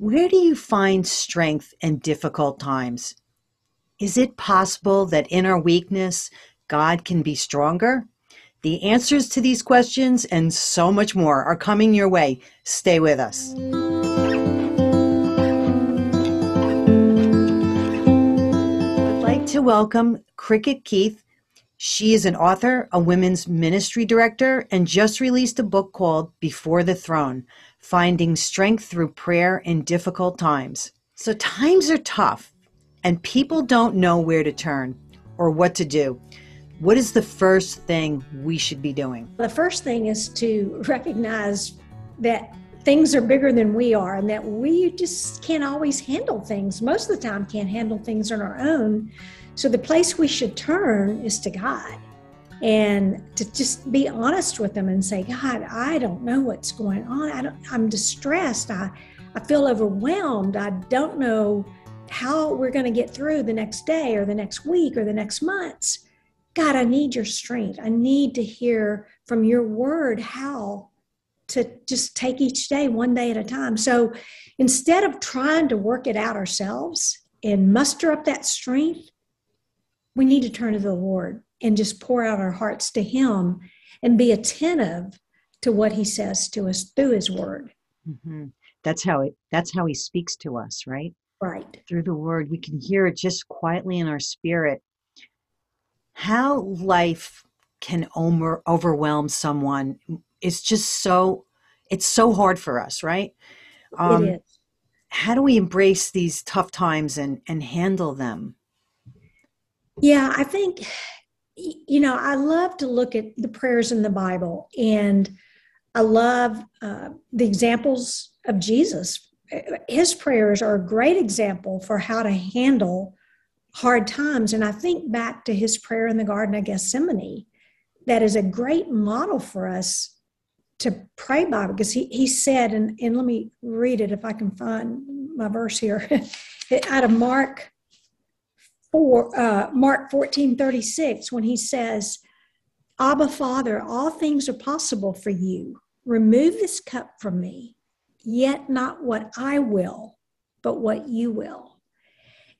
Where do you find strength in difficult times? Is it possible that in our weakness, God can be stronger? The answers to these questions and so much more are coming your way. Stay with us. I'd like to welcome Crickett Keeth. She is an author, a women's ministry director, and just released a book called Before the Throne Finding Strength Through Prayer in Difficult Times. So, times are tough, and people don't know where to turn or what to do. What is the first thing we should be doing? The first thing is to recognize that things are bigger than we are and that we just can't always handle things. Most of the time, can't handle things on our own. So, the place we should turn is to God and to just be honest with them and say, God, I don't know what's going on. I don't, I'm distressed. I, I feel overwhelmed. I don't know how we're going to get through the next day or the next week or the next months. God, I need your strength. I need to hear from your word how to just take each day one day at a time. So instead of trying to work it out ourselves and muster up that strength, we need to turn to the Lord and just pour out our hearts to Him and be attentive to what He says to us through His Word. Mm-hmm. That's how it. That's how He speaks to us, right? Right. Through the Word, we can hear it just quietly in our spirit. How life can over, overwhelm someone is just so. It's so hard for us, right? Um, it is. How do we embrace these tough times and and handle them? Yeah, I think you know, I love to look at the prayers in the Bible, and I love uh, the examples of Jesus. His prayers are a great example for how to handle hard times. And I think back to his prayer in the Garden of Gethsemane. That is a great model for us to pray by because he, he said, and, and let me read it if I can find my verse here out of Mark four, uh, Mark 14 36, when he says, Abba, Father, all things are possible for you. Remove this cup from me, yet not what I will, but what you will.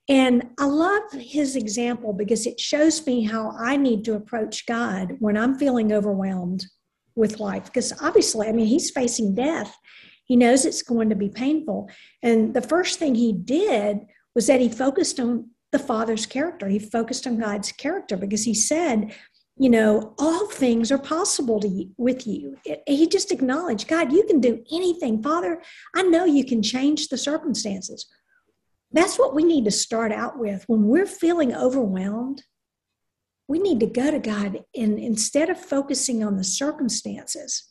And I love his example because it shows me how I need to approach God when I'm feeling overwhelmed with life. Because obviously, I mean, he's facing death. He knows it's going to be painful. And the first thing he did was that he focused on the Father's character. He focused on God's character because he said, you know, all things are possible to you, with you. It, he just acknowledged, God, you can do anything. Father, I know you can change the circumstances. That's what we need to start out with. When we're feeling overwhelmed, we need to go to God and instead of focusing on the circumstances,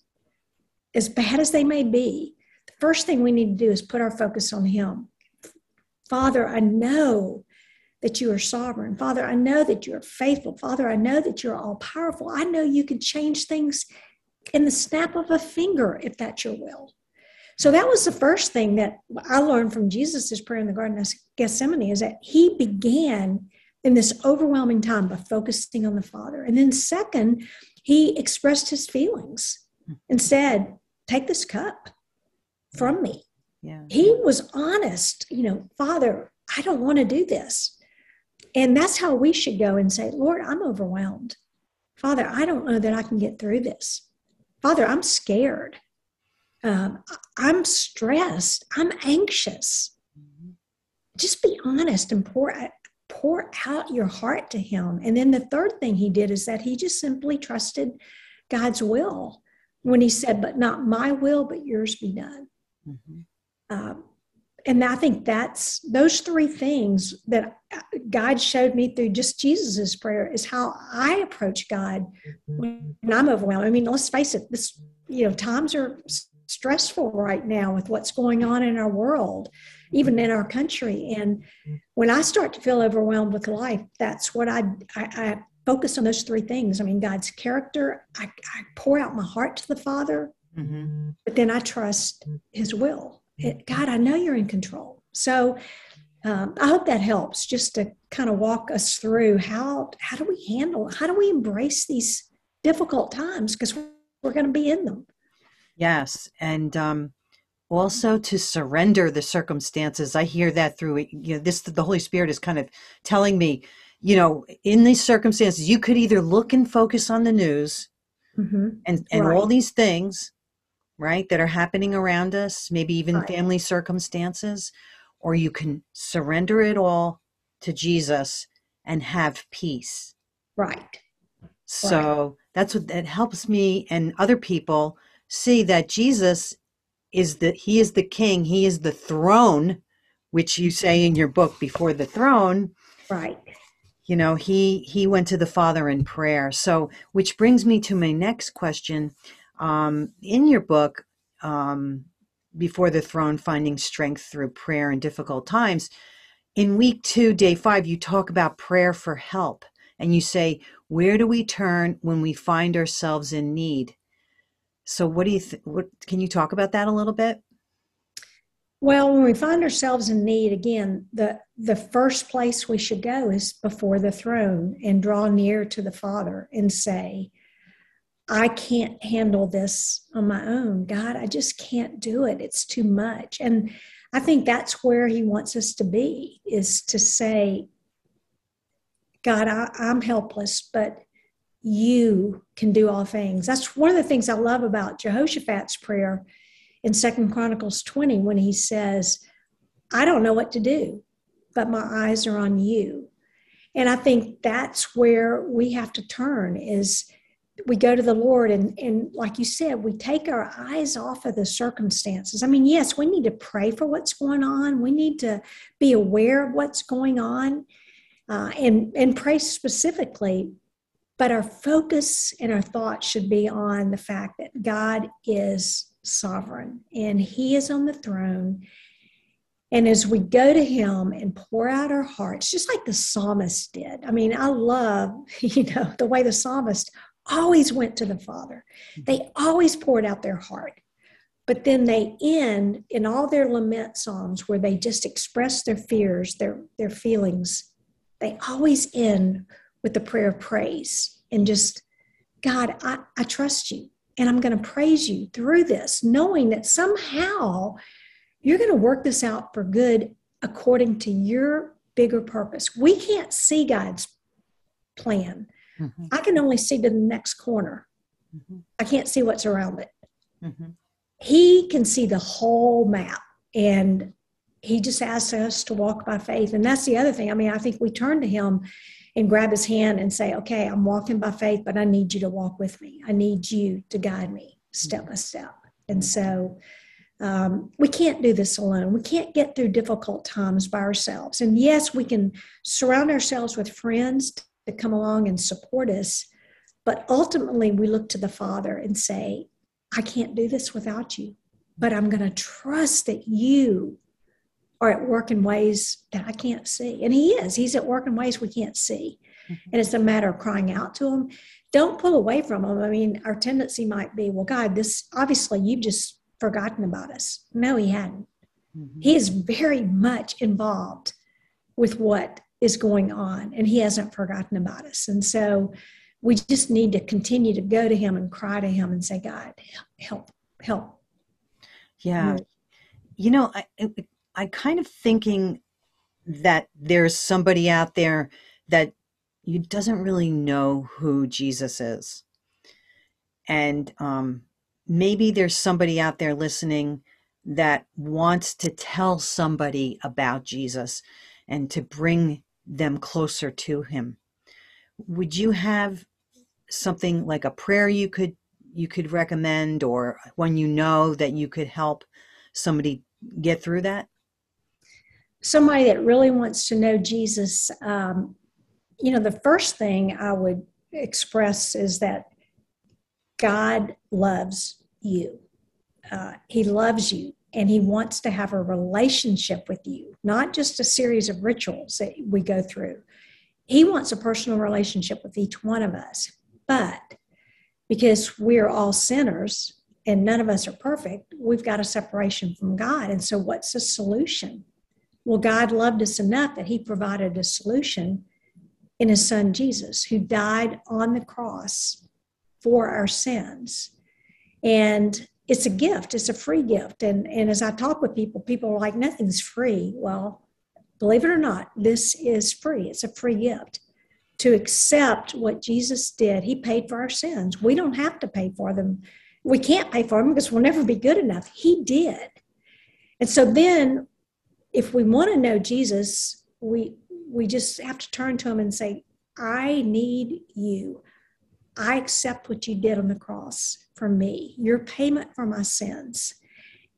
as bad as they may be, the first thing we need to do is put our focus on Him. Father, I know that you are sovereign. Father, I know that you are faithful. Father, I know that you're all powerful. I know you can change things in the snap of a finger if that's your will. So that was the first thing that I learned from Jesus' prayer in the Garden of Gethsemane is that he began in this overwhelming time by focusing on the Father. And then, second, he expressed his feelings and said, Take this cup from me. Yeah. He was honest, you know, Father, I don't want to do this. And that's how we should go and say, Lord, I'm overwhelmed. Father, I don't know that I can get through this. Father, I'm scared. Um, I'm stressed. I'm anxious. Just be honest and pour pour out your heart to Him. And then the third thing He did is that He just simply trusted God's will when He said, "But not my will, but yours be done." Mm-hmm. Um, and I think that's those three things that God showed me through just Jesus's prayer is how I approach God when I'm overwhelmed. I mean, let's face it, this you know times are stressful right now with what's going on in our world, even in our country. And when I start to feel overwhelmed with life, that's what I I, I focus on those three things. I mean, God's character. I, I pour out my heart to the Father, mm-hmm. but then I trust His will it, God, I know you're in control. So um, I hope that helps just to kind of walk us through how how do we handle how do we embrace these difficult times because we're going to be in them. Yes, and um, also to surrender the circumstances. I hear that through you know this the Holy Spirit is kind of telling me, you know, in these circumstances, you could either look and focus on the news mm-hmm. and and right. all these things, right, that are happening around us, maybe even right. family circumstances, or you can surrender it all to Jesus and have peace. Right. So right. that's what that helps me and other people see that Jesus is the he is the king, he is the throne, which you say in your book before the throne. Right. You know, he he went to the Father in prayer. So, which brings me to my next question. Um, in your book, um, before the throne, finding strength through prayer in difficult times. In week two, day five, you talk about prayer for help, and you say, "Where do we turn when we find ourselves in need?" So, what do you? Th- what can you talk about that a little bit? Well, when we find ourselves in need, again, the the first place we should go is before the throne and draw near to the Father and say, "I can't handle this on my own, God. I just can't do it. It's too much." And I think that's where He wants us to be: is to say, "God, I, I'm helpless, but you can do all things. That's one of the things I love about Jehoshaphat's prayer in Second Chronicles 20 when he says, I don't know what to do, but my eyes are on you. And I think that's where we have to turn is we go to the Lord and, and like you said, we take our eyes off of the circumstances. I mean, yes, we need to pray for what's going on. We need to be aware of what's going on uh, and, and pray specifically but our focus and our thoughts should be on the fact that God is sovereign and He is on the throne. And as we go to Him and pour out our hearts, just like the psalmist did. I mean, I love, you know, the way the psalmist always went to the Father. They always poured out their heart. But then they end in all their lament psalms where they just express their fears, their, their feelings. They always end with the prayer of praise and just, God, I, I trust you and I'm going to praise you through this, knowing that somehow you're going to work this out for good according to your bigger purpose. We can't see God's plan. Mm-hmm. I can only see to the next corner. Mm-hmm. I can't see what's around it. Mm-hmm. He can see the whole map. And he just asks us to walk by faith. And that's the other thing. I mean, I think we turn to him and grab his hand and say, okay, I'm walking by faith, but I need you to walk with me. I need you to guide me step by step. And so um, we can't do this alone. We can't get through difficult times by ourselves. And yes, we can surround ourselves with friends to come along and support us. But ultimately, we look to the Father and say, I can't do this without you, but I'm going to trust that you are at work in ways that I can't see. And he is. He's at work in ways we can't see. Mm-hmm. And it's a matter of crying out to him. Don't pull away from him. I mean, our tendency might be, well, God, this obviously you've just forgotten about us. No, he hadn't. Mm-hmm. He is very much involved with what is going on, and he hasn't forgotten about us. And so we just need to continue to go to him and cry to him and say, God, help, help. Yeah. You know, I, I kind of thinking that there's somebody out there that you doesn't really know who Jesus is. And um, maybe there's somebody out there listening that wants to tell somebody about Jesus and to bring them closer to him. Would you have something like a prayer you could you could recommend or one you know that you could help somebody get through that? somebody that really wants to know Jesus, um, you know, the first thing I would express is that God loves you. Uh, he loves you and he wants to have a relationship with you, not just a series of rituals that we go through. He wants a personal relationship with each one of us. But because we're all sinners and none of us are perfect, we've got a separation from God. And so, what's the solution? Well, God loved us enough that He provided a solution in His Son Jesus, who died on the cross for our sins. And it's a gift it's a free gift. And and as i talk with people people are like nothing's free. Well believe it or not this is free. It's a free gift to accept what jesus did. He paid for our sins. We don't have to pay for them. We can't pay for them because we'll never be good enough. He did. And so then if we want to know jesus we we just have to turn to him and say i need you I accept what you did on the cross for me, your payment for my sins.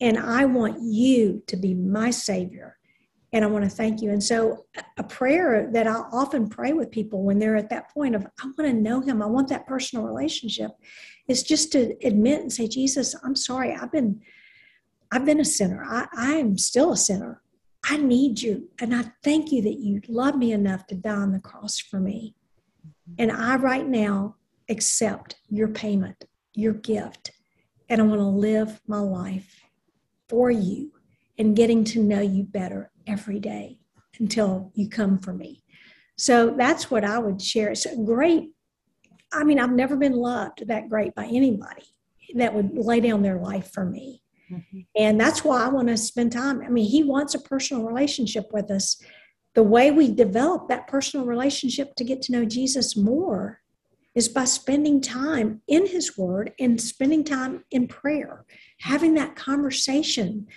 And I want you to be my Savior. And I want to thank you. And so, a prayer that I often pray with people when they're at that point of, I want to know Him, I want that personal relationship, is just to admit and say, Jesus, I'm sorry, I've been. I've been a sinner. I, I am still a sinner. I need you. And I thank you that you love me enough to die on the cross for me. Mm-hmm. And I, right now, accept your payment, your gift, and I want to live my life for you and getting to know you better every day until you come for me. So that's what I would share. It's a great, I mean, I've never been loved that great by anybody that would lay down their life for me. Mm-hmm. And that's why I want to spend time. I mean, he wants a personal relationship with us. The way we develop that personal relationship to get to know Jesus more is by spending time in His Word and spending time in prayer, having that conversation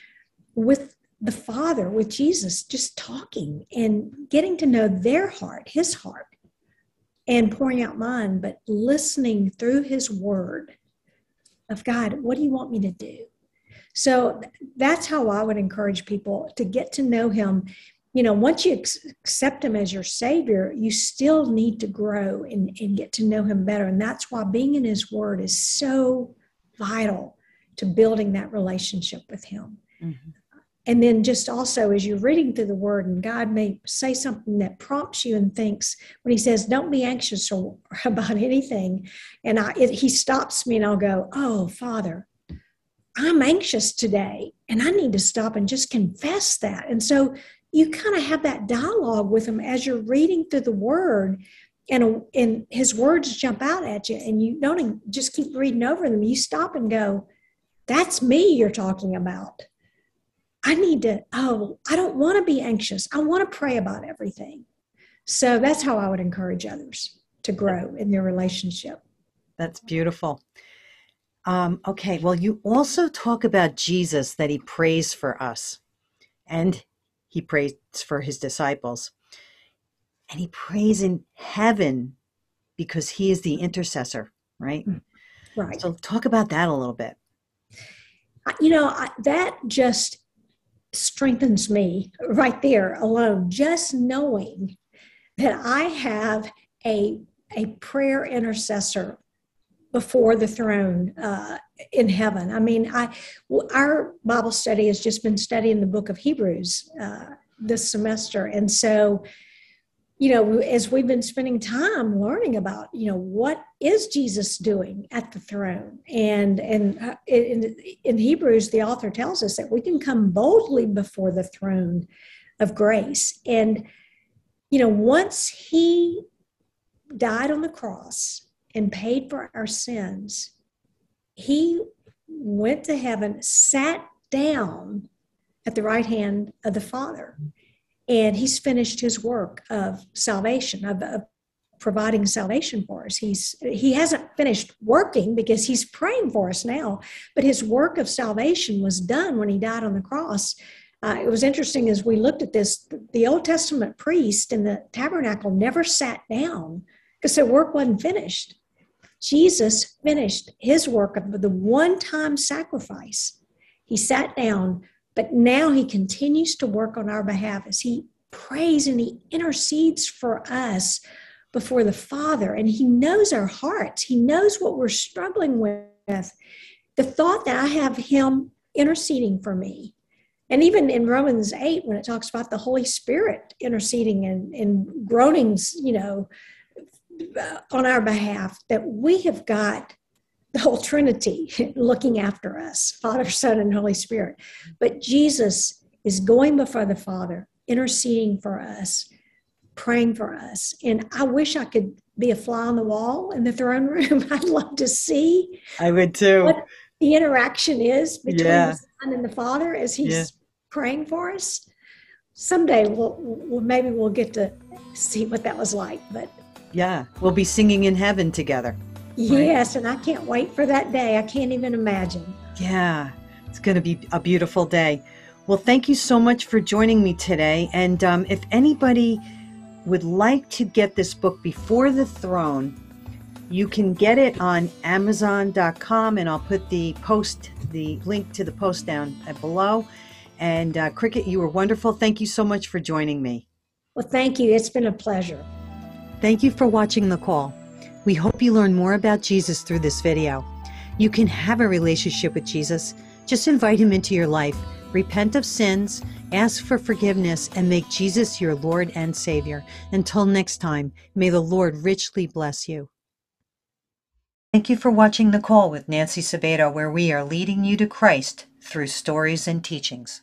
with the Father, with Jesus, just talking and getting to know their heart, His heart, and pouring out mine, but listening through His Word of God, what do you want me to do? So that's how I would encourage people to get to know Him you know, once you accept him as your savior, you still need to grow and, and get to know him better. And that's why being in his word is so vital to building that relationship with him. Mm-hmm. And then just also as you're reading through the word and God may say something that prompts you and thinks when he says, don't be anxious or, about anything. And I, it, he stops me and I'll go, oh, Father, I'm anxious today and I need to stop and just confess that. And so you kind of have that dialogue with him as you're reading through the word and and his words jump out at you and you don't just keep reading over them. You stop and go that's me you're talking about. I need to oh i don't want to be anxious. I want to pray about everything. So that's how i would encourage others to grow in their relationship. That's beautiful. Um, okay well you also talk about jesus that he prays for us and he prays for his disciples. And he prays in heaven because he is the intercessor, right? Mm, right. So talk about that a little bit. You know, that just strengthens me right there alone, just knowing that I have a, a prayer intercessor before the throne uh, in heaven. I mean, I our Bible study has just been studying the book of Hebrews uh, this semester, and so you know, as we've been spending time learning about, you know, what is Jesus doing at the throne, and and uh, in, in Hebrews, the author tells us that we can come boldly before the throne of grace, and you know, once He died on the cross and paid for our sins, he went to heaven, sat down at the right hand of the Father, and he's finished his work of salvation, of, of providing salvation for us. He's he hasn't finished working because he's praying for us now, but his work of salvation was done when he died on the cross. Uh, it was interesting as we looked at this. The Old Testament priest in the tabernacle never sat down because their work wasn't finished. Jesus finished his work of the one time sacrifice. He sat down, but now he continues to work on our behalf as he prays and he intercedes for us before the Father. And he knows our hearts, he knows what we're struggling with. The thought that I have him interceding for me. And even in Romans 8, when it talks about the Holy Spirit interceding and, and groanings, you know, Uh, on our behalf that we have got the whole Trinity looking after us Father, Son, and Holy Spirit. But Jesus is going before the Father, interceding for us, praying for us. And I wish I could be a fly on the wall in the throne room. I'd love to see. I would too. What, the interaction is between Yeah. the son and the father as he's Yeah. praying for us. Someday we'll, we'll maybe we'll get to see what that was like. But Yeah, we'll be singing in heaven together. yes, and I can't wait for that day. I can't even imagine. Yeah, it's going to be a beautiful day. Well, thank you so much for joining me today. And um, if anybody would like to get this book before the throne, you can get it on Amazon.com, and I'll put the post, the link to the post down uh, below. And uh, Crickett, you were wonderful. Thank you so much for joining me. Well, thank you. It's been a pleasure. Thank you for watching the call. We hope you learn more about Jesus through this video. You can have a relationship with Jesus. Just invite him into your life, repent of sins, ask for forgiveness, and make Jesus your Lord and Savior. Until next time, may the Lord richly bless you. Thank you for watching The Call with Nancy Sabato, where we are leading you to Christ through stories and teachings.